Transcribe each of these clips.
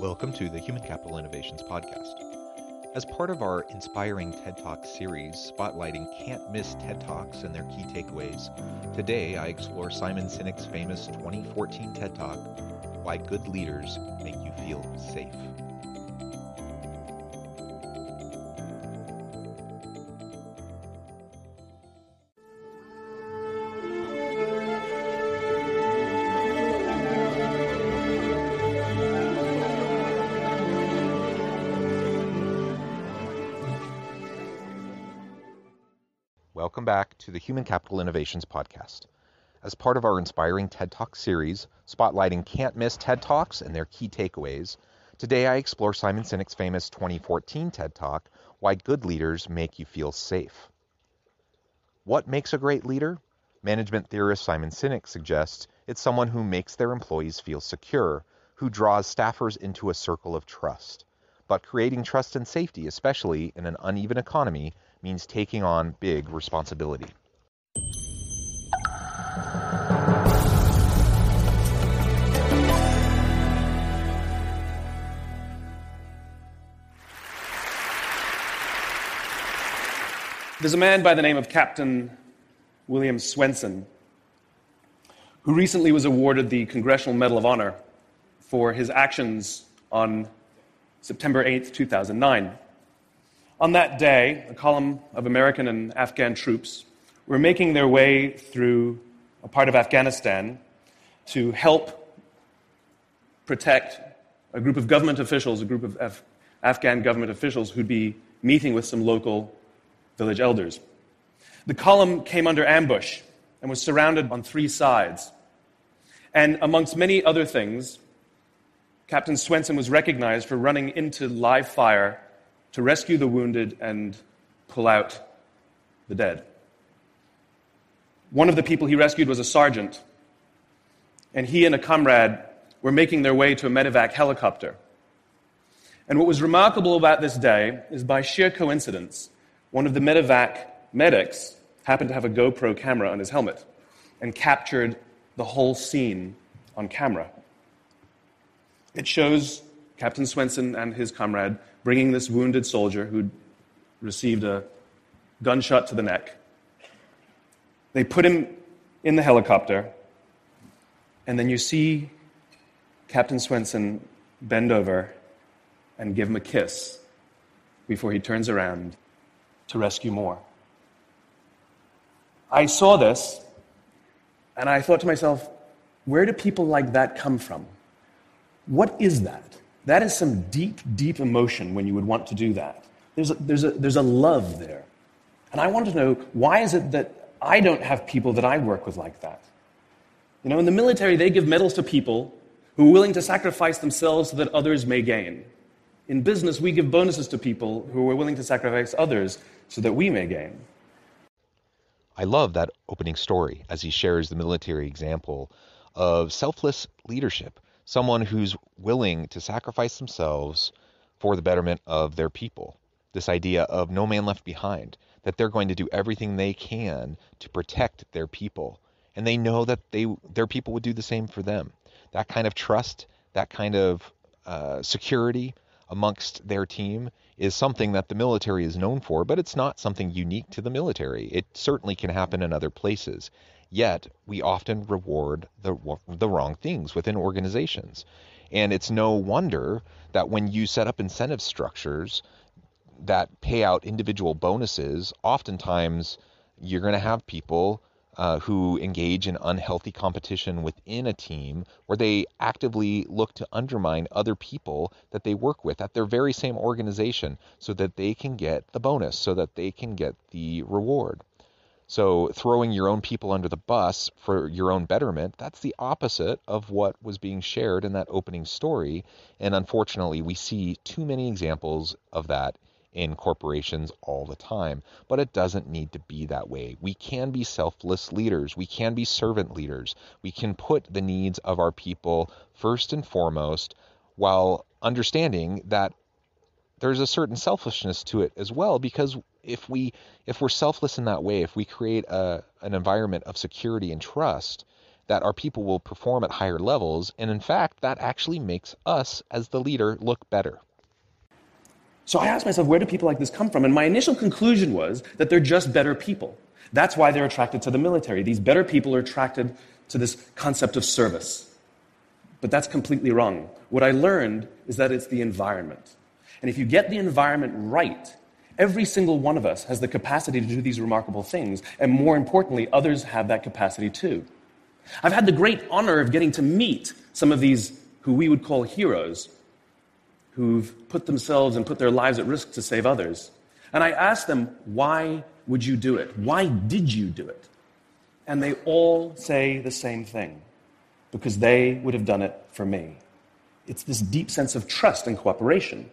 Welcome to the Human Capital Innovations Podcast. As part of our inspiring TED Talk series, spotlighting can't miss TED Talks and their key takeaways, today I explore Simon Sinek's famous 2014 TED Talk Why Good Leaders Make You Feel Safe. To the Human Capital Innovations Podcast. As part of our inspiring TED Talk series, spotlighting can't miss TED Talks and their key takeaways, today I explore Simon Sinek's famous 2014 TED Talk, Why Good Leaders Make You Feel Safe. What makes a great leader? Management theorist Simon Sinek suggests it's someone who makes their employees feel secure, who draws staffers into a circle of trust. But creating trust and safety, especially in an uneven economy, means taking on big responsibility. There's a man by the name of Captain William Swenson who recently was awarded the Congressional Medal of Honor for his actions on September 8, 2009. On that day, a column of American and Afghan troops were making their way through a part of Afghanistan to help protect a group of government officials, a group of Af- Afghan government officials who'd be meeting with some local village elders. The column came under ambush and was surrounded on three sides. And amongst many other things, Captain Swenson was recognized for running into live fire to rescue the wounded and pull out the dead. One of the people he rescued was a sergeant, and he and a comrade were making their way to a medevac helicopter. And what was remarkable about this day is by sheer coincidence, one of the medevac medics happened to have a GoPro camera on his helmet and captured the whole scene on camera. It shows Captain Swenson and his comrade bringing this wounded soldier who'd received a gunshot to the neck. They put him in the helicopter, and then you see Captain Swenson bend over and give him a kiss before he turns around to rescue more. I saw this, and I thought to myself, where do people like that come from? What is that? That is some deep, deep emotion when you would want to do that. There's a, there's a, there's a love there. And I want to know why is it that I don't have people that I work with like that? You know, in the military, they give medals to people who are willing to sacrifice themselves so that others may gain. In business, we give bonuses to people who are willing to sacrifice others so that we may gain. I love that opening story as he shares the military example of selfless leadership someone who's willing to sacrifice themselves for the betterment of their people. This idea of no man left behind, that they're going to do everything they can to protect their people. And they know that they their people would do the same for them. That kind of trust, that kind of uh, security amongst their team is something that the military is known for, but it's not something unique to the military. It certainly can happen in other places. Yet we often reward the, the wrong things within organizations. And it's no wonder that when you set up incentive structures that pay out individual bonuses, oftentimes you're going to have people uh, who engage in unhealthy competition within a team where they actively look to undermine other people that they work with at their very same organization so that they can get the bonus, so that they can get the reward. So throwing your own people under the bus for your own betterment, that's the opposite of what was being shared in that opening story. And unfortunately, we see too many examples of that in corporations all the time. But it doesn't need to be that way. We can be selfless leaders. We can be servant leaders. We can put the needs of our people first and foremost while understanding that there's a certain selfishness to it as well because if we if we're selfless in that way if we create a, an environment of security and trust that our people will perform at higher levels. And in fact that actually makes us as the leader look better. So i asked myself where do people like this come from? And my initial conclusion was that they're just better people. That's why they're attracted to the military. These better people are attracted to this concept of service. But that's completely wrong. What i learned is that it's the environment. And if you get the environment right, every single one of us has the capacity to do these remarkable things. And more importantly, others have that capacity too. I've had the great honor of getting to meet some of these who we would call heroes, who've put themselves and put their lives at risk to save others. And I asked them, why would you do it? Why did you do it? And they all say the same thing because they would have done it for me. It's this deep sense of trust and cooperation.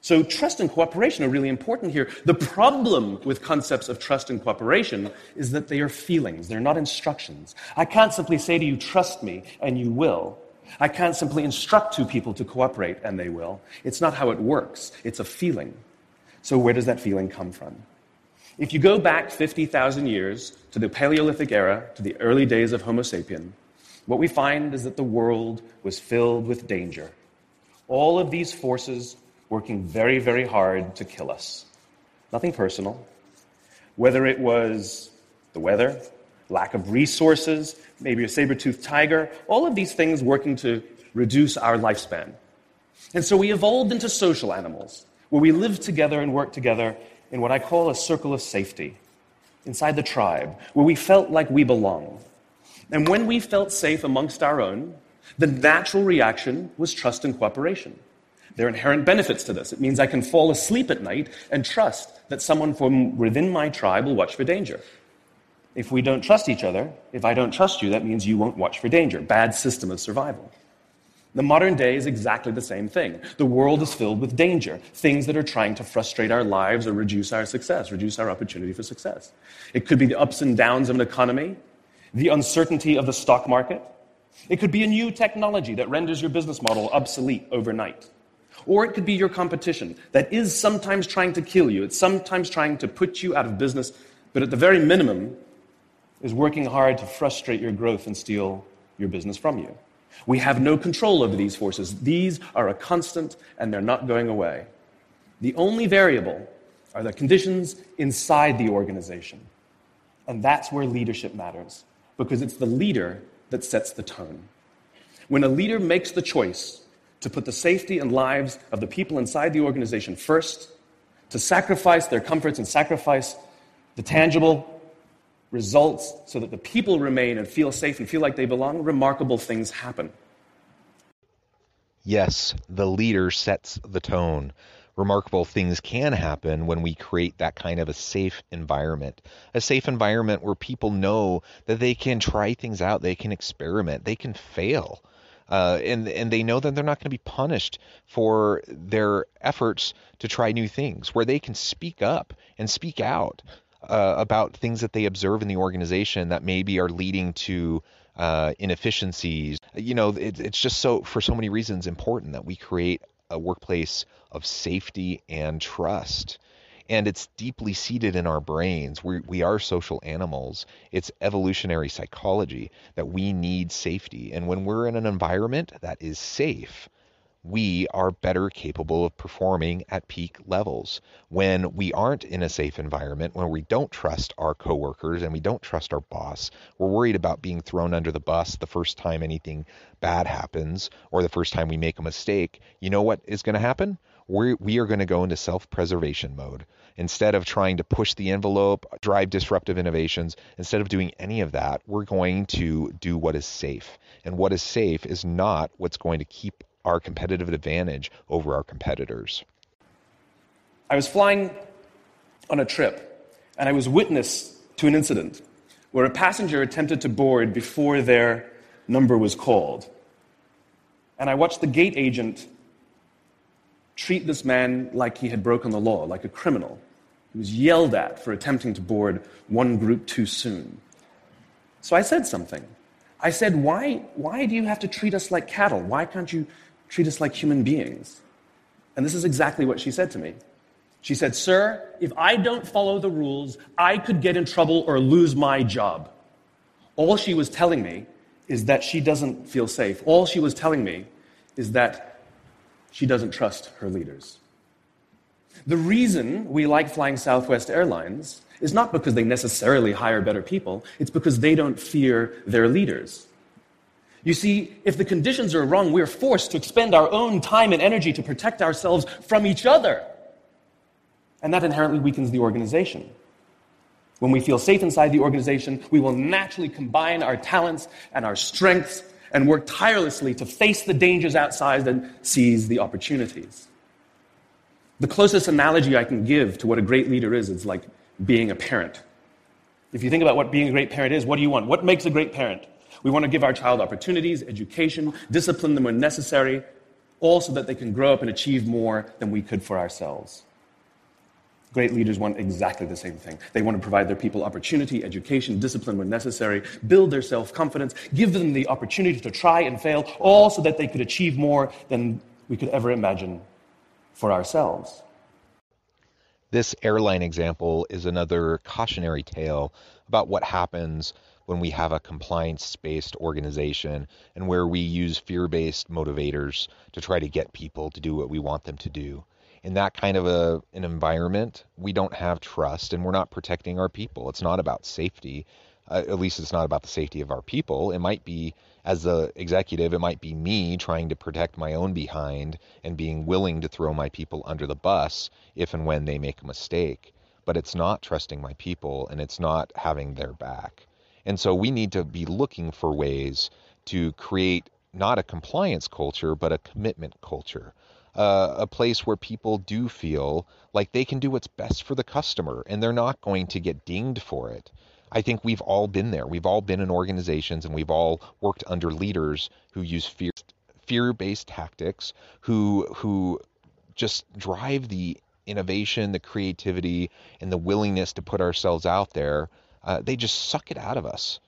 So, trust and cooperation are really important here. The problem with concepts of trust and cooperation is that they are feelings, they're not instructions. I can't simply say to you, trust me, and you will. I can't simply instruct two people to cooperate, and they will. It's not how it works, it's a feeling. So, where does that feeling come from? If you go back 50,000 years to the Paleolithic era, to the early days of Homo sapien, what we find is that the world was filled with danger. All of these forces working very, very hard to kill us. Nothing personal. Whether it was the weather, lack of resources, maybe a saber toothed tiger, all of these things working to reduce our lifespan. And so we evolved into social animals, where we lived together and worked together in what I call a circle of safety, inside the tribe, where we felt like we belonged. And when we felt safe amongst our own, the natural reaction was trust and cooperation. There are inherent benefits to this. It means I can fall asleep at night and trust that someone from within my tribe will watch for danger. If we don't trust each other, if I don't trust you, that means you won't watch for danger. Bad system of survival. The modern day is exactly the same thing. The world is filled with danger, things that are trying to frustrate our lives or reduce our success, reduce our opportunity for success. It could be the ups and downs of an economy, the uncertainty of the stock market. It could be a new technology that renders your business model obsolete overnight. Or it could be your competition that is sometimes trying to kill you, it's sometimes trying to put you out of business, but at the very minimum is working hard to frustrate your growth and steal your business from you. We have no control over these forces. These are a constant and they're not going away. The only variable are the conditions inside the organization. And that's where leadership matters, because it's the leader that sets the tone. When a leader makes the choice to put the safety and lives of the people inside the organization first, to sacrifice their comforts and sacrifice the tangible results so that the people remain and feel safe and feel like they belong, remarkable things happen. Yes, the leader sets the tone. Remarkable things can happen when we create that kind of a safe environment. A safe environment where people know that they can try things out, they can experiment, they can fail uh, and and they know that they're not going to be punished for their efforts to try new things, where they can speak up and speak out uh, about things that they observe in the organization that maybe are leading to uh, inefficiencies. You know, it, it's just so for so many reasons important that we create a workplace of safety and trust and it's deeply seated in our brains. We, we are social animals. It's evolutionary psychology that we need safety. And when we're in an environment that is safe, we are better capable of performing at peak levels. When we aren't in a safe environment, when we don't trust our coworkers and we don't trust our boss, we're worried about being thrown under the bus the first time anything bad happens or the first time we make a mistake. You know what is going to happen? we we are going to go into self-preservation mode instead of trying to push the envelope, drive disruptive innovations. Instead of doing any of that, we're going to do what is safe. And what is safe is not what's going to keep our competitive advantage over our competitors. I was flying on a trip, and I was witness to an incident where a passenger attempted to board before their number was called. And I watched the gate agent treat this man like he had broken the law, like a criminal. He was yelled at for attempting to board one group too soon. So I said something. I said, why, why do you have to treat us like cattle? Why can't you treat us like human beings? And this is exactly what she said to me. She said, Sir, if I don't follow the rules, I could get in trouble or lose my job. All she was telling me is that she doesn't feel safe. All she was telling me is that she doesn't trust her leaders. The reason we like flying Southwest Airlines is not because they necessarily hire better people, it's because they don't fear their leaders. You see, if the conditions are wrong, we're forced to expend our own time and energy to protect ourselves from each other. And that inherently weakens the organization. When we feel safe inside the organization, we will naturally combine our talents and our strengths and work tirelessly to face the dangers outside and seize the opportunities. The closest analogy I can give to what a great leader is is like being a parent. If you think about what being a great parent is, what do you want? What makes a great parent? We want to give our child opportunities, education, discipline them when necessary, all so that they can grow up and achieve more than we could for ourselves. Great leaders want exactly the same thing. They want to provide their people opportunity, education, discipline when necessary, build their self confidence, give them the opportunity to try and fail, all so that they could achieve more than we could ever imagine for ourselves. This airline example is another cautionary tale about what happens when we have a compliance based organization and where we use fear based motivators to try to get people to do what we want them to do in that kind of a, an environment, we don't have trust and we're not protecting our people. It's not about safety. Uh, at least it's not about the safety of our people. It might be, as the executive, it might be me trying to protect my own behind and being willing to throw my people under the bus if and when they make a mistake. But it's not trusting my people and it's not having their back. And so we need to be looking for ways to create not a compliance culture, but a commitment culture uh, a place where people do feel like they can do what's best for the customer and they're not going to get dinged for it. I think we've all been there. We've all been in organizations and we've all worked under leaders who use fear fear-based tactics, who who just drive the innovation, the creativity, and the willingness to put ourselves out there. Uh, they just suck it out of us,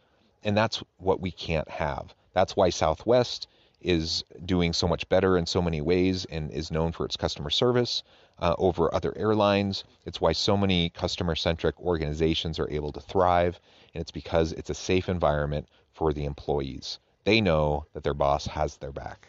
and that's what we can't have. That's why Southwest is doing so much better in so many ways and is known for its customer service uh, over other airlines. It's why so many customer centric organizations are able to thrive, and it's because it's a safe environment for the employees. They know that their boss has their back.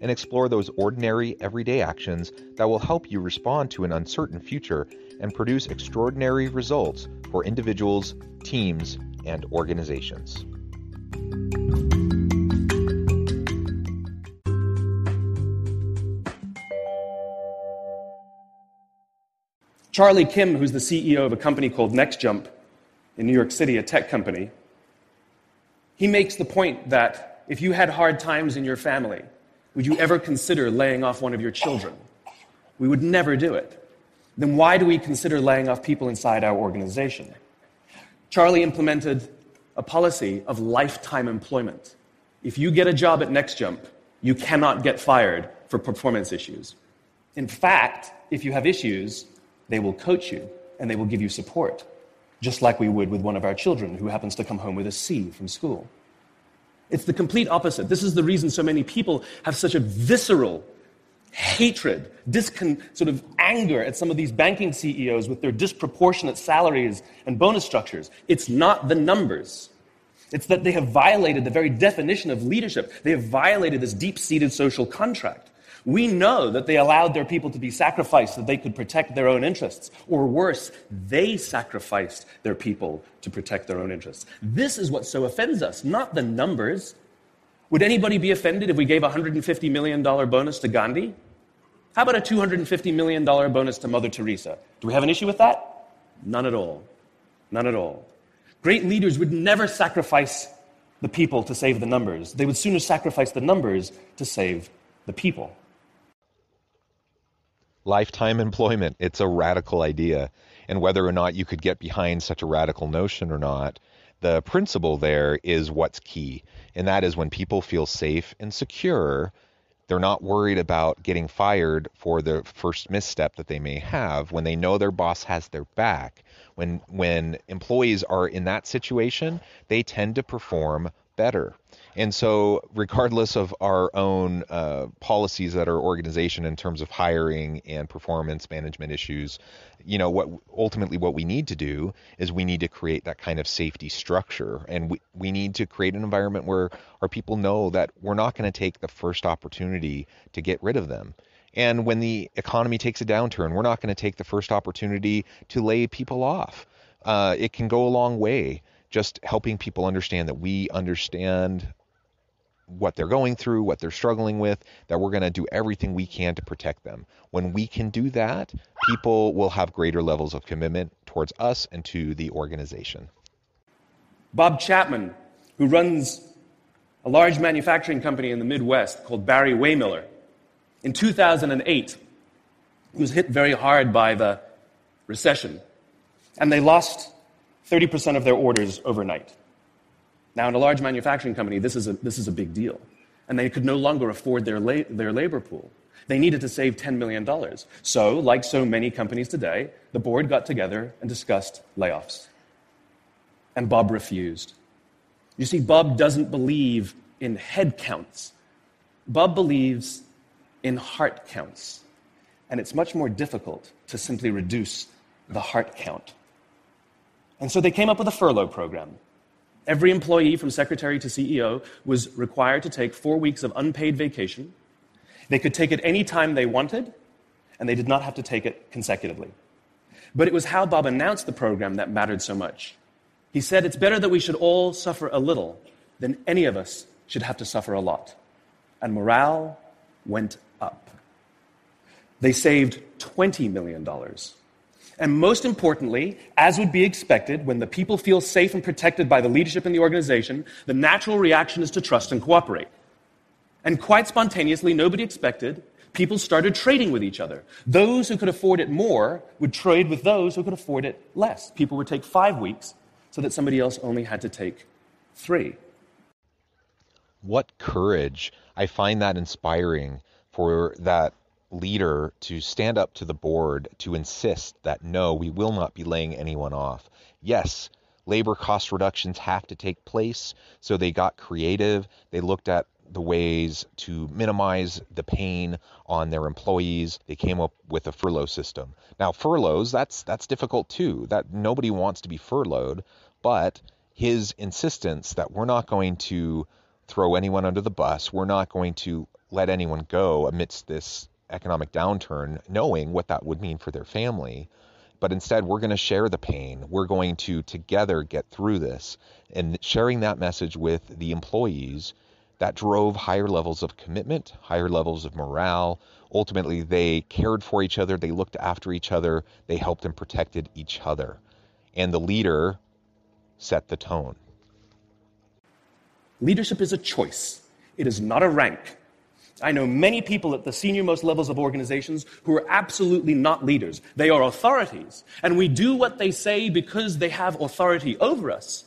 and explore those ordinary, everyday actions that will help you respond to an uncertain future and produce extraordinary results for individuals, teams, and organizations. Charlie Kim, who's the CEO of a company called NextJump in New York City, a tech company, he makes the point that if you had hard times in your family, would you ever consider laying off one of your children? We would never do it. Then why do we consider laying off people inside our organization? Charlie implemented a policy of lifetime employment. If you get a job at NextJump, You cannot get fired for performance issues. In fact, if you have issues, they will coach you and they will give you support, just like we would with one of our children who happens to come home with a C from school. It's the complete opposite. This is the reason so many people have such a visceral hatred, discon- sort of anger at some of these banking CEOs with their disproportionate salaries and bonus structures. It's not the numbers. It's that they have violated the very definition of leadership. They have violated this deep seated social contract. We know that they allowed their people to be sacrificed so they could protect their own interests. Or worse, they sacrificed their people to protect their own interests. This is what so offends us, not the numbers. Would anybody be offended if we gave a $150 million bonus to Gandhi? How about a $250 million bonus to Mother Teresa? Do we have an issue with that? None at all. None at all. Great leaders would never sacrifice the people to save the numbers. They would sooner sacrifice the numbers to save the people lifetime employment. It's a radical idea. And whether or not you could get behind such a radical notion or not, the principle there is what's key. And that is when people feel safe and secure, they're not worried about getting fired for the first misstep that they may have when they know their boss has their back. When when employees are in that situation, they tend to perform better. And so, regardless of our own uh, policies at our organization in terms of hiring and performance management issues, you know, what ultimately what we need to do is we need to create that kind of safety structure, and we we need to create an environment where our people know that we're not going to take the first opportunity to get rid of them. And when the economy takes a downturn, we're not going to take the first opportunity to lay people off. Uh, it can go a long way just helping people understand that we understand what they're going through, what they're struggling with, that we're going to do everything we can to protect them. When we can do that, people will have greater levels of commitment towards us and to the organization. Bob Chapman, who runs a large manufacturing company in the Midwest called Barry-Wehmiller, in 2008 was hit very hard by the recession, and they lost 30% of their orders overnight. Now, in a large manufacturing company, this is a, this is a big deal. And they could no longer afford their, la- their labor pool. They needed to save $10 million. So, like so many companies today, the board got together and discussed layoffs. And Bob refused. You see, Bob doesn't believe in head counts. Bob believes in heart counts. And it's much more difficult to simply reduce the heart count. And so they came up with a furlough program. Every employee from secretary to CEO was required to take four weeks of unpaid vacation. They could take it any time they wanted, and they did not have to take it consecutively. But it was how Bob announced the program that mattered so much. He said, It's better that we should all suffer a little than any of us should have to suffer a lot. And morale went up. They saved $20 million and most importantly, as would be expected, when the people feel safe and protected by the leadership in the organization, the natural reaction is to trust and cooperate. And quite spontaneously, nobody expected, people started trading with each other. Those who could afford it more would trade with those who could afford it less. People would take five weeks so that somebody else only had to take three. What courage! I find that inspiring for that leader to stand up to the board to insist that no, we will not be laying anyone off. Yes, labor cost reductions have to take place. So they got creative. They looked at the ways to minimize the pain on their employees. They came up with a furlough system. Now furloughs, that's that's difficult too. That nobody wants to be furloughed, but his insistence that we're not going to throw anyone under the bus, we're not going to let anyone go amidst this economic downturn, knowing what that would mean for their family. But instead, we're going to share the pain. We're going to together get through this. And sharing that message with the employees, that drove higher levels of commitment, higher levels of morale. Ultimately, they cared for each other, they looked after each other, they helped and protected each other. And the leader set the tone. Leadership is a choice, it is not a rank. I know many people at the senior most levels of organizations who are absolutely not leaders. They are authorities. And we do what they say because they have authority over us,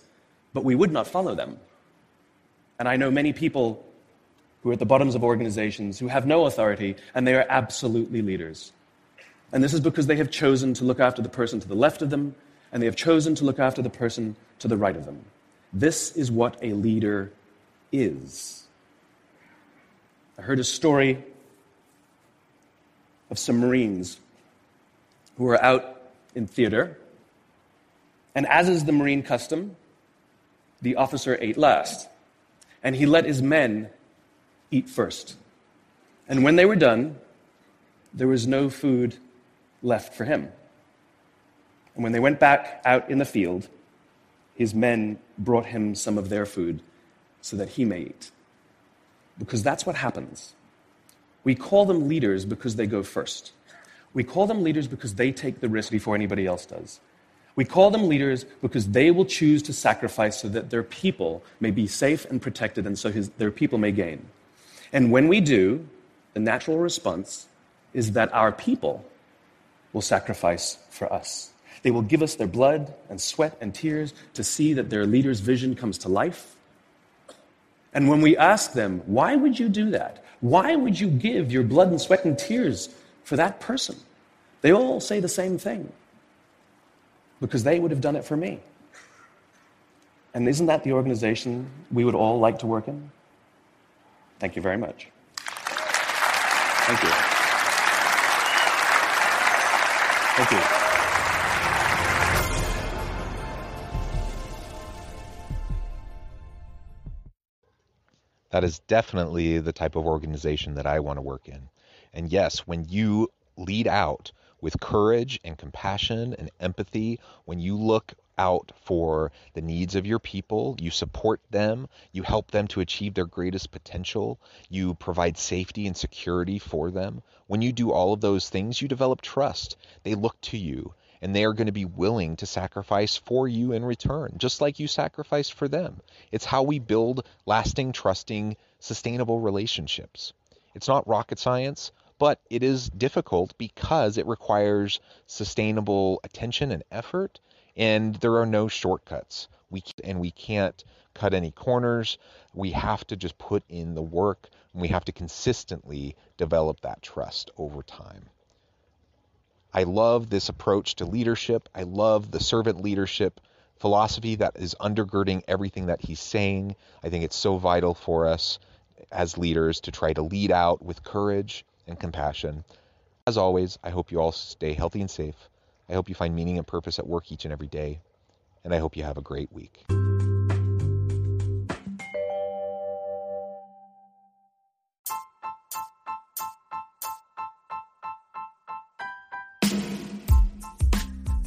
but we would not follow them. And I know many people who are at the bottoms of organizations, who have no authority, and they are absolutely leaders. And this is because they have chosen to look after the person to the left of them, and they have chosen to look after the person to the right of them. This is what a leader is. I heard a story of some Marines who were out in theater, and as is the Marine custom, the officer ate last, and he let his men eat first. And when they were done, there was no food left for him. And when they went back out in the field, his men brought him some of their food so that he may eat. Because that's what happens. We call them leaders because they go first. We call them leaders because they take the risk before anybody else does. We call them leaders because they will choose to sacrifice so that their people may be safe and protected and so his, their people may gain. And when we do, the natural response is that our people will sacrifice for us. They will give us their blood and sweat and tears to see that their leader's vision comes to life. And when we ask them, why would you do that? Why would you give your blood and sweat and tears for that person? They all say the same thing because they would have done it for me. And isn't that the organization we would all like to work in? Thank you very much. Thank you. Thank you. That is definitely the type of organization that I want to work in. And yes, when you lead out with courage and compassion and empathy, when you look out for the needs of your people, you support them, you help them to achieve their greatest potential, you provide safety and security for them. When you do all of those things, you develop trust. They look to you and they are going to be willing to sacrifice for you in return, just like you sacrificed for them. It's how we build lasting, trusting, sustainable relationships. It's not rocket science, but it is difficult because it requires sustainable attention and effort, and there are no shortcuts. We and we can't cut any corners. We have to just put in the work, and we have to consistently develop that trust over time. I love this approach to leadership. I love the servant leadership philosophy that is undergirding everything that he's saying. I think it's so vital for us as leaders to try to lead out with courage and compassion. As always, I hope you all stay healthy and safe. I hope you find meaning and purpose at work each and every day. And I hope you have a great week.